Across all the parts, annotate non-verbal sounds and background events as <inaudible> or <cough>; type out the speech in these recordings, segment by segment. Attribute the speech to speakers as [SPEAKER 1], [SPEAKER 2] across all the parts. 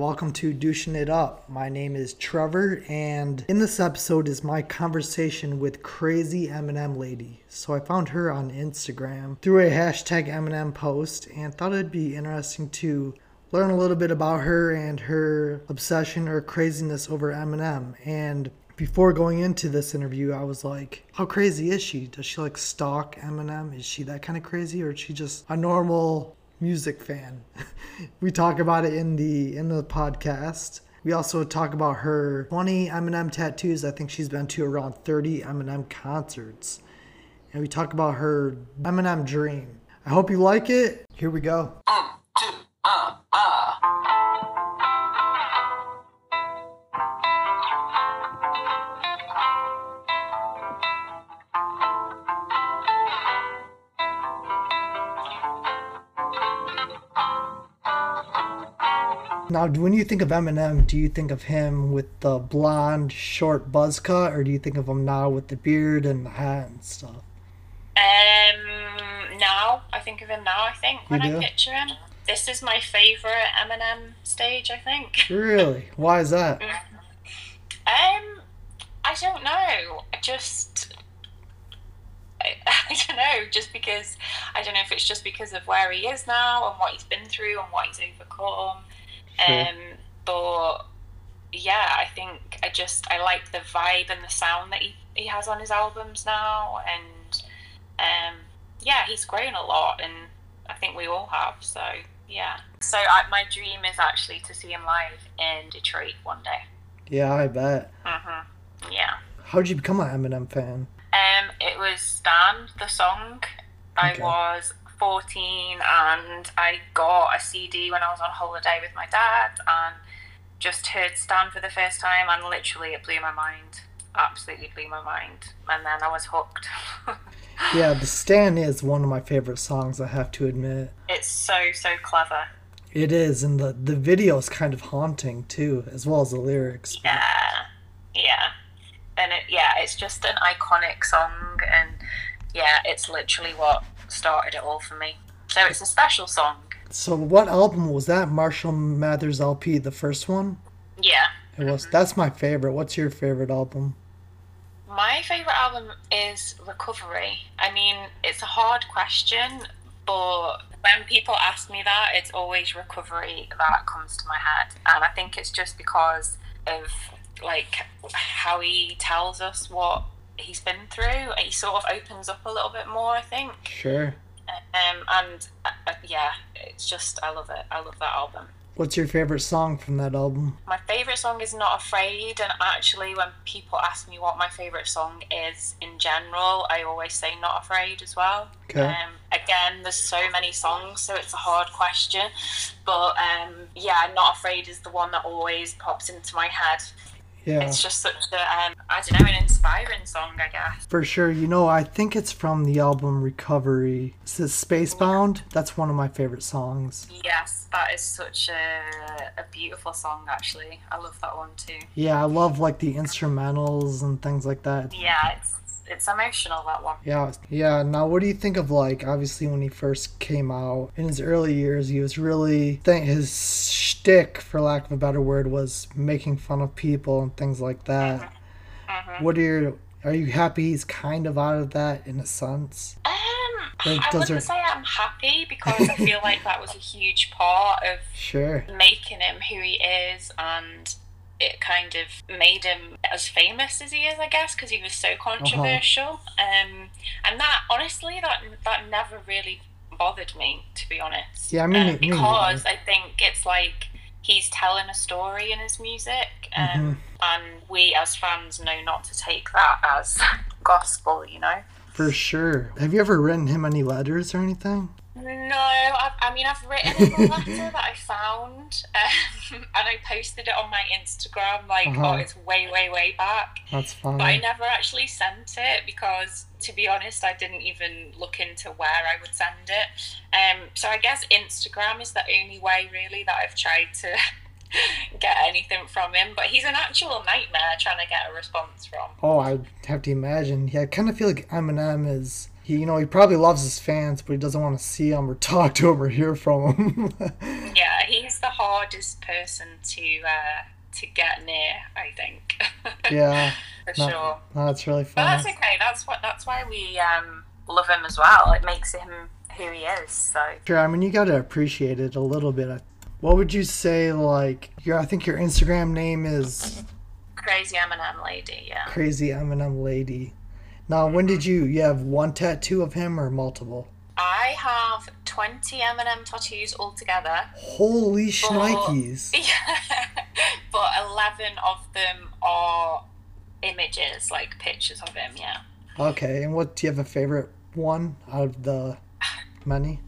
[SPEAKER 1] welcome to Douching It Up. My name is Trevor, and in this episode is my conversation with Crazy Eminem Lady. So I found her on Instagram through a hashtag Eminem post and thought it'd be interesting to learn a little bit about her and her obsession or craziness over Eminem. And before going into this interview, I was like, how crazy is she? Does she like stalk Eminem? Is she that kind of crazy or is she just a normal music fan. <laughs> we talk about it in the in the podcast. We also talk about her 20 Eminem tattoos. I think she's been to around 30 Eminem concerts. And we talk about her Eminem dream. I hope you like it. Here we go. Now, when you think of Eminem, do you think of him with the blonde, short buzz cut, or do you think of him now with the beard and the hat and stuff?
[SPEAKER 2] Um, now I think of him now. I think when I picture him, this is my favorite Eminem stage. I think.
[SPEAKER 1] Really? Why is that? <laughs>
[SPEAKER 2] um, I don't know. I just. I, <laughs> I don't know, just because I don't know if it's just because of where he is now and what he's been through and what he's overcome Sure. Um, but yeah, I think I just I like the vibe and the sound that he, he has on his albums now, and um, yeah, he's grown a lot, and I think we all have. So yeah, so I, my dream is actually to see him live in Detroit one day.
[SPEAKER 1] Yeah, I bet.
[SPEAKER 2] Mhm. Yeah.
[SPEAKER 1] How did you become an Eminem fan?
[SPEAKER 2] Um, it was Stan, the song. Okay. I was 14 and I got a CD when I was on holiday with my dad and just heard Stan for the first time and literally it blew my mind. Absolutely blew my mind. And then I was hooked. <laughs>
[SPEAKER 1] yeah, The Stan is one of my favorite songs, I have to admit.
[SPEAKER 2] It's so, so clever.
[SPEAKER 1] It is, and the, the video is kind of haunting too, as well as the lyrics.
[SPEAKER 2] Yeah, yeah. And it, yeah, it's just an iconic song, and yeah, it's literally what started it all for me. So it's a special song.
[SPEAKER 1] So what album was that? Marshall Mathers LP, the first one?
[SPEAKER 2] Yeah.
[SPEAKER 1] It was. That's my favorite. What's your favorite album?
[SPEAKER 2] My favorite album is Recovery. I mean, it's a hard question, but when people ask me that, it's always Recovery that comes to my head. And I think it's just because of like how he tells us what he's been through. He sort of opens up a little bit more, I think.
[SPEAKER 1] Sure.
[SPEAKER 2] Um, and uh, uh, yeah, it's just I love it. I love that album.
[SPEAKER 1] What's your favorite song from that album?
[SPEAKER 2] My favorite song is Not Afraid, and actually, when people ask me what my favorite song is in general, I always say Not Afraid as well.
[SPEAKER 1] Okay. Um,
[SPEAKER 2] again, there's so many songs, so it's a hard question, but um, yeah, Not Afraid is the one that always pops into my head yeah. It's just such a, um, I don't know, an inspiring song, I guess.
[SPEAKER 1] For sure. You know, I think it's from the album Recovery. It says Spacebound. Yeah. That's one of my favorite songs.
[SPEAKER 2] Yes, that is such a, a beautiful song, actually. I love that one too.
[SPEAKER 1] Yeah, I love like the instrumentals and things like that.
[SPEAKER 2] Yeah, it's it's emotional that one.
[SPEAKER 1] Yeah, yeah. Now, what do you think of like obviously when he first came out in his early years? He was really think his shtick, for lack of a better word, was making fun of people and things like that. Mm-hmm. Mm-hmm. What are your are you happy he's kind of out of that in a sense?
[SPEAKER 2] Um, I wouldn't say I'm happy because I feel like that was a huge part of <laughs>
[SPEAKER 1] sure
[SPEAKER 2] making him who he is and it kind of made him as famous as he is, I guess, because he was so uh-huh. controversial. Uh-huh. Um, and that honestly, that that never really bothered me, to be honest.
[SPEAKER 1] Yeah, I mean,
[SPEAKER 2] um, because I think it's like he's telling a story in his music, um, mm-hmm. and we as fans know not to take that as <laughs> gospel, you know.
[SPEAKER 1] For sure. Have you ever written him any letters or anything?
[SPEAKER 2] No, I, I mean I've written a letter that I found, um, <laughs> and I posted it on my Instagram. Like, uh-huh. oh, it's way, way, way back.
[SPEAKER 1] That's fine.
[SPEAKER 2] But I never actually sent it because, to be honest, I didn't even look into where I would send it. Um, so I guess Instagram is the only way really that I've tried to <laughs> <laughs> get anything from him. But he's an actual nightmare trying to get a response from.
[SPEAKER 1] Oh, I have to imagine. Yeah, I kind of feel like Eminem is he, you know, he probably loves his fans, but he doesn't want to see them or <laughs> talk to them or hear from them. <laughs>
[SPEAKER 2] yeah, he's the hardest person to uh, to get near. I think.
[SPEAKER 1] Yeah.
[SPEAKER 2] for
[SPEAKER 1] No,
[SPEAKER 2] sure.
[SPEAKER 1] no, that's really funny.
[SPEAKER 2] But that's okay. That's what. That's why we um, love him as well. It makes him who he is. So
[SPEAKER 1] Sure, I mean you gotta appreciate it a little bit. What would you say like your I think your Instagram name is
[SPEAKER 2] crazy Eminem lady. Yeah.
[SPEAKER 1] Crazy Eminem Lady. Now when did you you have one tattoo of him or multiple?
[SPEAKER 2] I have twenty Eminem tattoos altogether.
[SPEAKER 1] Holy shnikes. <laughs>
[SPEAKER 2] Yeah. but eleven of them are images, like pictures of him. Yeah.
[SPEAKER 1] Okay, and what do you have a favorite one out of the many?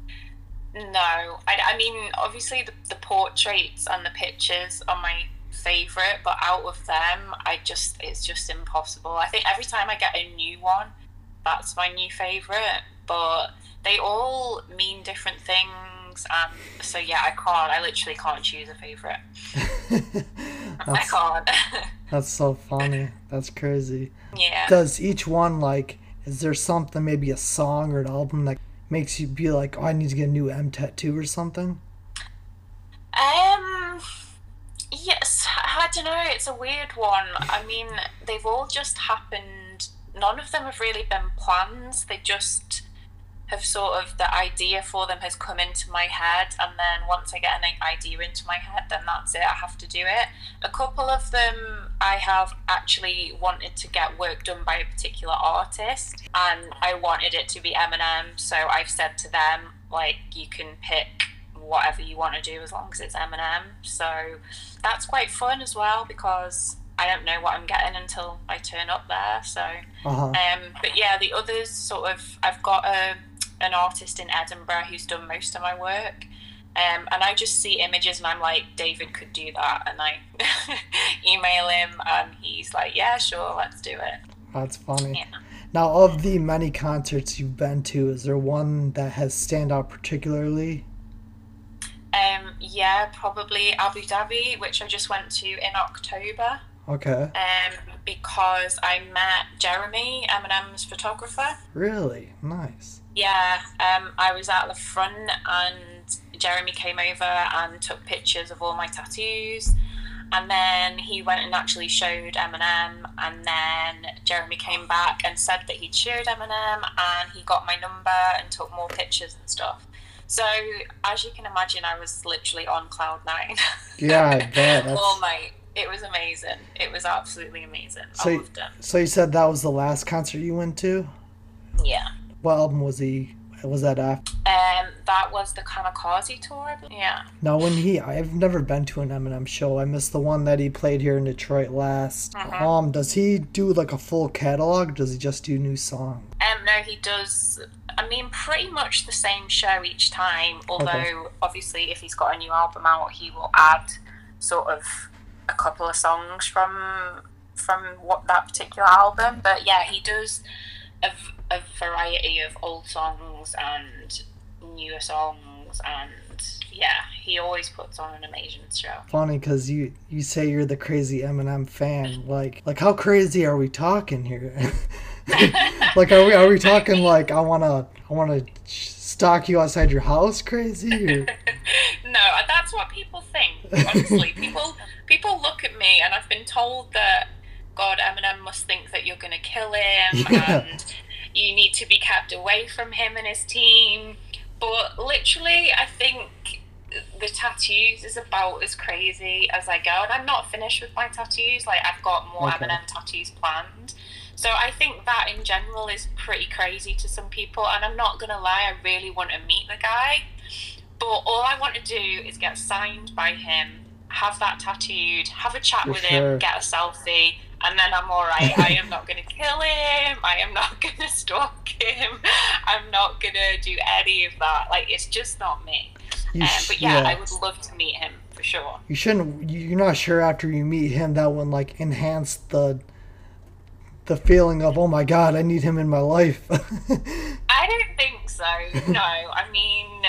[SPEAKER 2] No, I, I mean obviously the, the portraits and the pictures are my favorite, but out of them, I just it's just impossible. I think every time I get a new one, that's my new favorite. But they all mean different things, and so yeah, I can't. I literally can't choose a favorite. <laughs> I can't. <laughs>
[SPEAKER 1] that's so funny. That's crazy.
[SPEAKER 2] yeah.
[SPEAKER 1] Does each one like is there something maybe a song or an album that makes you be like, oh, I need to get a new M tattoo or something?
[SPEAKER 2] Um. Yes, I don't know. It's a weird one. I mean, they've all just happened. None of them have really been plans. They just have sort of the idea for them has come into my head, and then once I get an idea into my head, then that's it. I have to do it. A couple of them I have actually wanted to get work done by a particular artist, and I wanted it to be Eminem. So I've said to them, like, you can pick whatever you want to do as long as it's Eminem. So that's quite fun as well because I don't know what I'm getting until I turn up there. So,
[SPEAKER 1] Uh huh.
[SPEAKER 2] um, but yeah, the others sort of I've got a an artist in Edinburgh who's done most of my work. Um, and I just see images and I'm like, David could do that. And I <laughs> email him and he's like, yeah, sure, let's do it.
[SPEAKER 1] That's funny.
[SPEAKER 2] Yeah.
[SPEAKER 1] Now, of the many concerts you've been to, is there one that has stand out particularly?
[SPEAKER 2] Um, yeah, probably Abu Dhabi, which I just went to in October.
[SPEAKER 1] Okay.
[SPEAKER 2] um, because I met Jeremy, Eminem's photographer.
[SPEAKER 1] Really nice.
[SPEAKER 2] Yeah, um, I was at the front and Jeremy came over and took pictures of all my tattoos. And then he went and actually showed Eminem. And then Jeremy came back and said that he'd showed Eminem and he got my number and took more pictures and stuff. So, as you can imagine, I was literally on cloud nine.
[SPEAKER 1] Yeah, I bet. <laughs> That's-
[SPEAKER 2] all night. It was amazing. It was absolutely amazing.
[SPEAKER 1] So-
[SPEAKER 2] I loved it.
[SPEAKER 1] So you said that was the last concert you went to?
[SPEAKER 2] Yeah.
[SPEAKER 1] What album was he? Was that after?
[SPEAKER 2] Um, that was the Kamikaze tour. Yeah.
[SPEAKER 1] Now, when he, I've never been to an Eminem show. I missed the one that he played here in Detroit last.
[SPEAKER 2] Mhm.
[SPEAKER 1] Um, does he do like a full catalog? Or does he just do new songs?
[SPEAKER 2] Um, no, he does. I mean, pretty much the same show each time. Although, obviously, if he's got a new album out, he will add sort of a couple of songs from from what that particular album. But yeah, he does a, v- a variety of old songs and newer songs, and yeah, he always puts on an amazing show.
[SPEAKER 1] Funny, cause you you say you're the crazy Eminem fan. Like like how crazy are we talking here? <laughs> like are we are we talking like I wanna I wanna stalk you outside your house crazy? Or? <laughs>
[SPEAKER 2] no, that's what people think. Honestly, <laughs> people people look at me, and I've been told that God, Eminem must think that you're going to kill him,
[SPEAKER 1] Yeah.
[SPEAKER 2] and you need to be kept away from him and his team. But literally, I think the tattoos is about as crazy as I go, and I'm not finished with my tattoos. Like I've got more
[SPEAKER 1] Okay.
[SPEAKER 2] Eminem tattoos planned. So I think that in general is pretty crazy to some people, and I'm not gonna lie, I really want to meet the guy. But all I want to do is get signed by him, have that tattooed, have a chat
[SPEAKER 1] For
[SPEAKER 2] with
[SPEAKER 1] sure.
[SPEAKER 2] him, get a selfie, and then I'm alright. I am not going to kill him. I am not <laughs> going to stalk him. I'm not going to do any of that. Like, it's just not me. Um, but yeah, I would love to meet him for sure.
[SPEAKER 1] You shouldn't. You're not sure after you meet him that would like enhance the the feeling of oh my god, I need him in my life. <laughs>
[SPEAKER 2] I don't think so. No, I mean,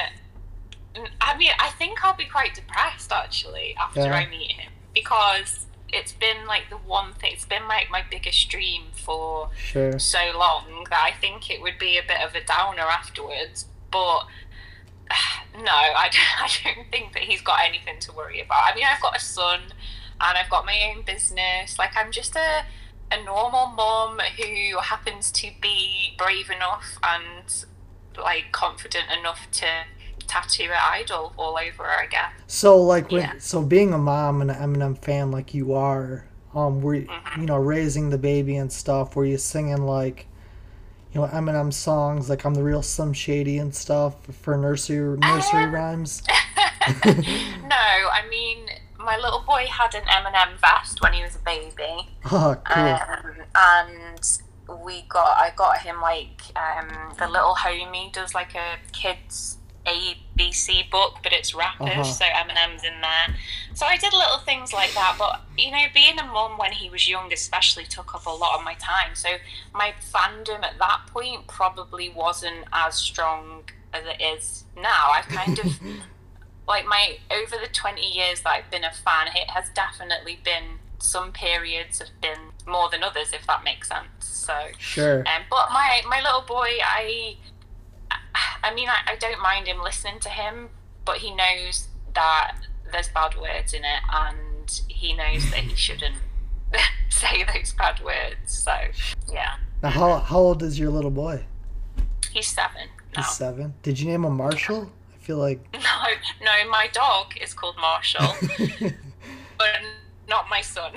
[SPEAKER 2] I mean, I think I'll be quite depressed actually after
[SPEAKER 1] Yeah.
[SPEAKER 2] I meet him because it's been like the one thing. It's been like my biggest dream for
[SPEAKER 1] sure.
[SPEAKER 2] so long that I think it would be a bit of a downer afterwards. But <sighs> no, I don't, <laughs> I don't think that he's got anything to worry about. I mean, I've got a son and I've got my own business. Like, I'm just a, a normal mom who happens to be brave enough and like confident enough to tattoo idol all over guess.
[SPEAKER 1] So like when,
[SPEAKER 2] Yeah.
[SPEAKER 1] so being a mom and an Eminem fan like you are, um, were you,
[SPEAKER 2] Mhm.
[SPEAKER 1] you know raising the baby and stuff? Were you singing like, you know, Eminem songs like "I'm the Real Slim Shady" and stuff for nursery nursery
[SPEAKER 2] Um,
[SPEAKER 1] rhymes? <laughs>
[SPEAKER 2] no, I mean, my little boy had an Eminem vest when he was a baby.
[SPEAKER 1] Oh, cool.
[SPEAKER 2] um, and we got I got him like um, the little homie does like a kids ABC book, but it's rappers,
[SPEAKER 1] Uh-huh.
[SPEAKER 2] so Eminem's in there. So I did little things like that, but you know, being a mum when he was young, especially, took up a lot of my time. So my fandom at that point probably wasn't as strong as it is now. I've kind of <laughs> like my over the 20 years that I've been a fan, it has definitely been some periods have been more than others, if that makes sense. So,
[SPEAKER 1] Sure.
[SPEAKER 2] um, but my my little boy, I, I mean, I, I don't mind him listening to him, but he knows that there's bad words in it, and he knows that he <laughs> shouldn't <laughs> say those bad words. So, yeah,
[SPEAKER 1] Now, how how old is your little boy?
[SPEAKER 2] he's seven now.
[SPEAKER 1] He's seven. Did you name him Marshall? I feel like. <laughs>
[SPEAKER 2] No, no, my dog is called Marshall, but not my son.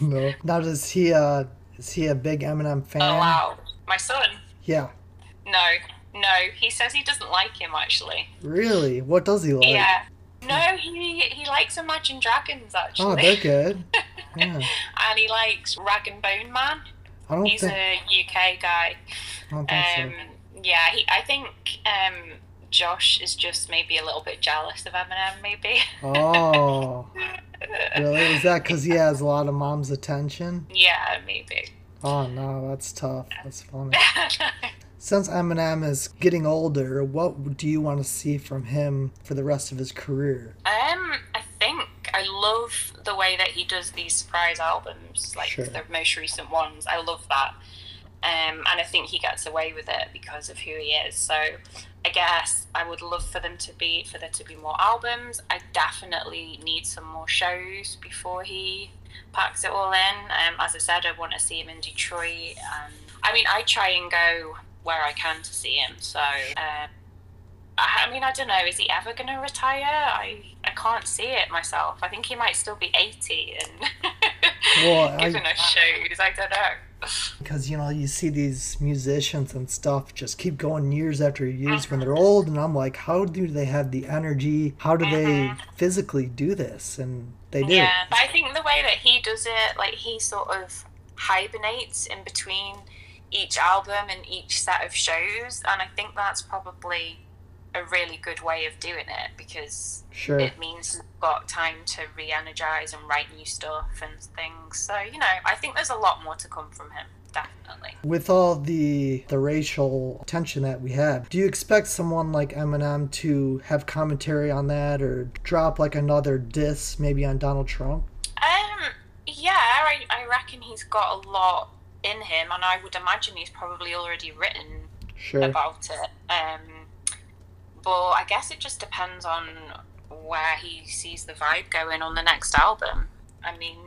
[SPEAKER 1] no. Now, does he uh is he a big Eminem fan?
[SPEAKER 2] Oh wow, my son.
[SPEAKER 1] Yeah.
[SPEAKER 2] No, no, he says he doesn't like him actually.
[SPEAKER 1] Really? What does he like?
[SPEAKER 2] Yeah. No, he he likes Imagine Dragons actually.
[SPEAKER 1] Oh, they're good. <laughs> Yeah.
[SPEAKER 2] and he likes Rag and Bone Man.
[SPEAKER 1] I don't
[SPEAKER 2] He's
[SPEAKER 1] think.
[SPEAKER 2] a UK guy.
[SPEAKER 1] I don't think
[SPEAKER 2] Um, yeah, he. I think um, Josh is just maybe a little bit jealous of Eminem, maybe.
[SPEAKER 1] Oh, <laughs> really? Is that because he has a lot of mom's attention?
[SPEAKER 2] yeah, maybe.
[SPEAKER 1] Oh no, that's tough. That's funny. <laughs> Since Eminem is getting older, what do you want to see from him for the rest of his career?
[SPEAKER 2] Um, I think I love the way that he does these surprise albums, like
[SPEAKER 1] Sure.
[SPEAKER 2] the most recent ones. I love that. Um, and I think he gets away with it because of who he is. So I guess I would love for them to be for there to be more albums. I definitely need some more shows before he packs it all in. Um, as I said, I want to see him in Detroit. Um, I mean, I try and go where I can to see him. So um, I I mean, I don't know. Is he ever going to retire? I I can't see it myself. I think he might still be eighty and <laughs>
[SPEAKER 1] Well, I-
[SPEAKER 2] giving us shows. I don't know. <sighs>
[SPEAKER 1] Because you know you see these musicians and stuff just keep going years after years when they're old, and I'm like, how do they have the energy? How do they physically do this? And they do.
[SPEAKER 2] Yeah, but I think the way that he does it, like he sort of hibernates in between each album and each set of shows, and I think that's probably a really good way of doing it because
[SPEAKER 1] Sure.
[SPEAKER 2] it means you've got time to re-energize and write new stuff and things. So you know, I think there's a lot more to come from him, definitely.
[SPEAKER 1] With all the the racial tension that we have, do you expect someone like Eminem to have commentary on that or drop like another diss maybe on Donald Trump?
[SPEAKER 2] Um, yeah, I, I reckon he's got a lot in him, and I would imagine he's probably already written
[SPEAKER 1] Sure.
[SPEAKER 2] about it. Um, but I guess it just depends on where he sees the vibe going on the next album. I mean,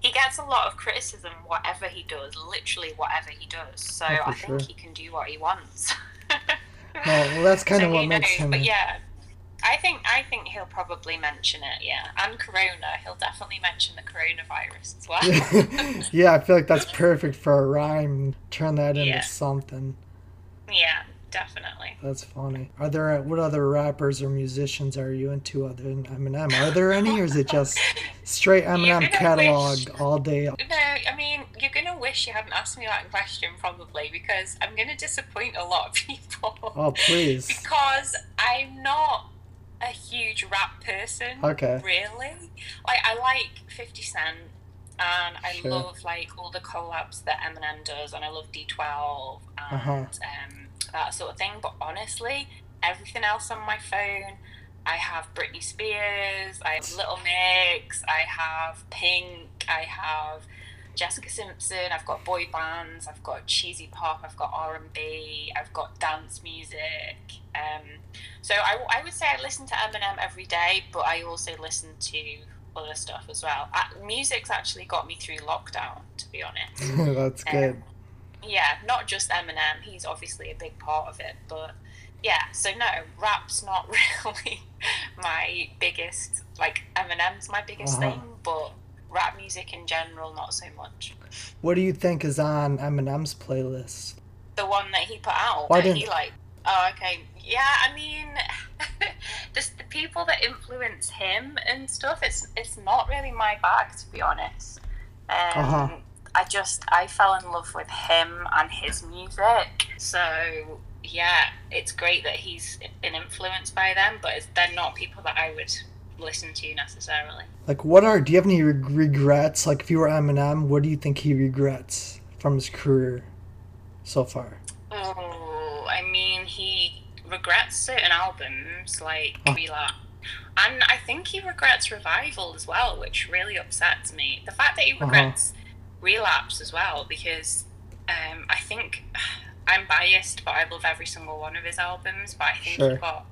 [SPEAKER 2] he gets a lot of criticism, whatever he does, literally whatever he does. So
[SPEAKER 1] Oh,
[SPEAKER 2] I
[SPEAKER 1] sure.
[SPEAKER 2] think he can do what he wants. <laughs>
[SPEAKER 1] Well, well, that's kind
[SPEAKER 2] So
[SPEAKER 1] of what makes
[SPEAKER 2] knows?
[SPEAKER 1] him.
[SPEAKER 2] But yeah, I think I think he'll probably mention it. Yeah, and Corona. He'll definitely mention the coronavirus as well. <laughs>
[SPEAKER 1] yeah, I feel like that's perfect for a rhyme. Turn that into
[SPEAKER 2] Yeah.
[SPEAKER 1] something.
[SPEAKER 2] yeah, definitely.
[SPEAKER 1] That's funny. Are there uh, what other rappers or musicians are you into other than Eminem? Are there any, or is it just straight <laughs> Eminem catalog
[SPEAKER 2] wish-
[SPEAKER 1] all day?
[SPEAKER 2] No, I mean you're gonna wish you hadn't asked me that question probably because I'm gonna disappoint a lot of <laughs> people.
[SPEAKER 1] Oh, please.
[SPEAKER 2] because I'm not a huge rap person.
[SPEAKER 1] Okay.
[SPEAKER 2] Really, like I like Fifty Cent. And I
[SPEAKER 1] Sure.
[SPEAKER 2] love like all the collabs that Eminem does, and I love D12 and
[SPEAKER 1] Uh-huh.
[SPEAKER 2] um, that sort of thing. But honestly, everything else on my phone, I have Britney Spears, I have Little Mix, I have Pink, I have Jessica Simpson. I've got boy bands. I've got cheesy pop. I've got R and B. I've got dance music. Um, so I, I would say I listen to Eminem every day, but I also listen to other stuff as well. Uh, music's actually got me through lockdown, to be honest. <laughs>
[SPEAKER 1] That's good.
[SPEAKER 2] Um, yeah, not just Eminem. He's obviously a big part of it, but yeah. So no, rap's not <laughs> really my biggest. Like Eminem's my biggest
[SPEAKER 1] Uh-huh.
[SPEAKER 2] thing, but rap music in general, not so much.
[SPEAKER 1] What do you think is on Eminem's playlist?
[SPEAKER 2] The one that he put out,
[SPEAKER 1] Why
[SPEAKER 2] that he
[SPEAKER 1] didn't-
[SPEAKER 2] like. Oh, okay. Yeah, I mean, <laughs> just the people that influence him and stuff. It's it's not really my bag, to be honest. Um,
[SPEAKER 1] Uh-huh.
[SPEAKER 2] I just I fell in love with him and his music. So yeah, it's great that he's been influenced by them, but it's, they're not people that I would listen to necessarily.
[SPEAKER 1] Like, what are? Do you have any reg- regrets? Like, if you were Eminem, what do you think he regrets from his career so far?
[SPEAKER 2] Oh, I mean, he regrets certain albums like
[SPEAKER 1] Oh.
[SPEAKER 2] Relapse. And I think he regrets Revival as well, which really upsets me. The fact that he
[SPEAKER 1] Uh-huh.
[SPEAKER 2] regrets Relapse as well, because um, I think <sighs> I'm biased, but I love every single one of his albums. But I think
[SPEAKER 1] Sure.
[SPEAKER 2] he got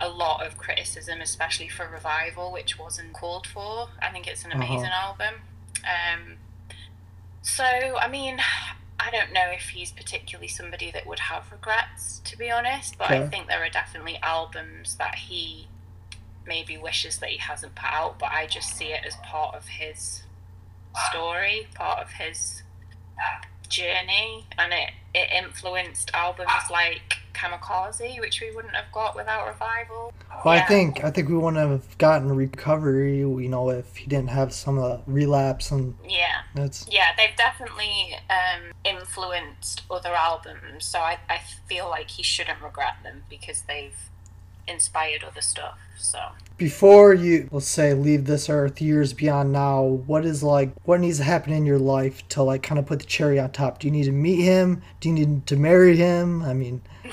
[SPEAKER 2] a lot of criticism, especially for Revival, which wasn't called for. I think it's an
[SPEAKER 1] Uh-huh.
[SPEAKER 2] amazing album. Um, so, I mean, I don't know if he's particularly somebody that would have regrets, to be honest, but I think there are definitely albums that he maybe wishes that he hasn't put out, but I just see it as part of his story, part of his journey, and it, it influenced albums like Kamikaze, which we wouldn't have got without Revival.
[SPEAKER 1] Well, I think I think we wouldn't have gotten recovery, you know, if he didn't have some of the relapse and
[SPEAKER 2] Yeah.
[SPEAKER 1] that's
[SPEAKER 2] Yeah, they've definitely um, influenced other albums, so I, I feel like he shouldn't regret them because they've inspired other stuff. So
[SPEAKER 1] before you let's say leave this earth years beyond now what is like what needs to happen in your life to like kind of put the cherry on top do you need to meet him do you need to marry him i mean <laughs>
[SPEAKER 2] no,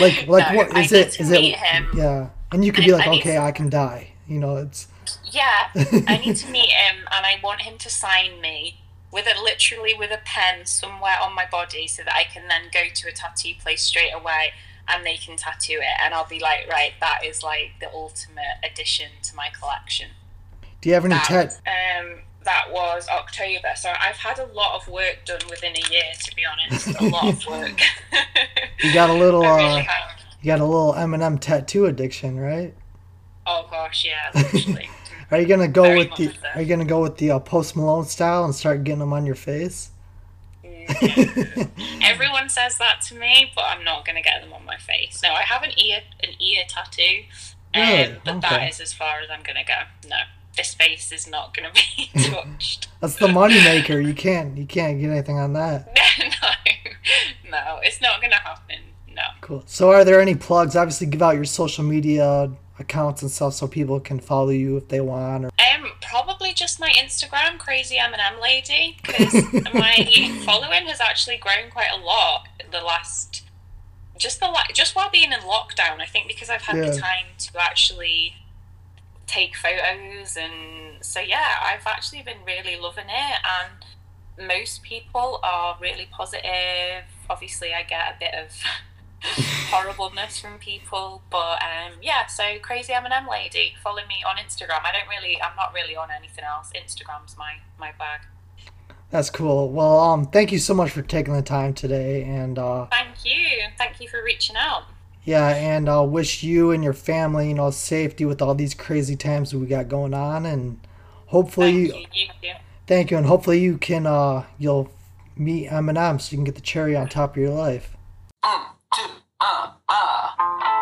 [SPEAKER 1] like <laughs> like
[SPEAKER 2] No,
[SPEAKER 1] what
[SPEAKER 2] I
[SPEAKER 1] is
[SPEAKER 2] need
[SPEAKER 1] it
[SPEAKER 2] to
[SPEAKER 1] is
[SPEAKER 2] meet
[SPEAKER 1] it
[SPEAKER 2] him.
[SPEAKER 1] yeah and you could be like
[SPEAKER 2] I
[SPEAKER 1] okay
[SPEAKER 2] to-
[SPEAKER 1] i can die you know it's
[SPEAKER 2] yeah, <laughs> I need to meet him, and I want him to sign me with a literally with a pen somewhere on my body, so that I can then go to a tattoo place straight away. And they can tattoo it, and I'll be like, right, that is like the ultimate addition to my collection.
[SPEAKER 1] do you have any
[SPEAKER 2] that,
[SPEAKER 1] tat
[SPEAKER 2] um, that was October. So I've had a lot of work done within a year, to be honest. A lot of work. <laughs>
[SPEAKER 1] You got a little,
[SPEAKER 2] really
[SPEAKER 1] uh, you got a little eminem tattoo addiction right
[SPEAKER 2] Oh gosh, yeah, literally. <laughs>
[SPEAKER 1] are you gonna go
[SPEAKER 2] Very
[SPEAKER 1] with the are you gonna go with the uh, post malone style and start getting them on your face <laughs>
[SPEAKER 2] Everyone says that to me, but I'm not going to get them on my face. No, I have an ear an ear tattoo, um,
[SPEAKER 1] Really?
[SPEAKER 2] but
[SPEAKER 1] Okay.
[SPEAKER 2] that is as far as I'm going to go. No, this face is not going to be <laughs> <laughs> touched.
[SPEAKER 1] that's the money maker you can't you can't get anything on that
[SPEAKER 2] no, no, it's not going to happen. No.
[SPEAKER 1] Cool. So, are there any plugs? Obviously, give out your social media accounts and stuff so people can follow you if they want. Or
[SPEAKER 2] Um, probably just my Instagram, crazy Eminem lady, because <laughs> my following has actually grown quite a lot the last, just the just while being in lockdown. I think because I've had
[SPEAKER 1] Yeah.
[SPEAKER 2] the time to actually take photos, and so yeah, I've actually been really loving it, and most people are really positive. Obviously, I get a bit of <laughs> horribleness from people. But um, yeah, so crazy Eminem lady, follow me on Instagram. I don't really, I'm not really on anything else. Instagram's my my bag.
[SPEAKER 1] that's cool. Well, um, thank you so much for taking the time today, and uh,
[SPEAKER 2] Thank you, thank you for reaching out.
[SPEAKER 1] yeah, and I'll wish you and your family, you know, safety with all these crazy times that we got going on, and hopefully,
[SPEAKER 2] Thank you, you
[SPEAKER 1] thank you, and hopefully you can, uh, you'll meet Eminem so you can get the cherry on top of your life. Bye.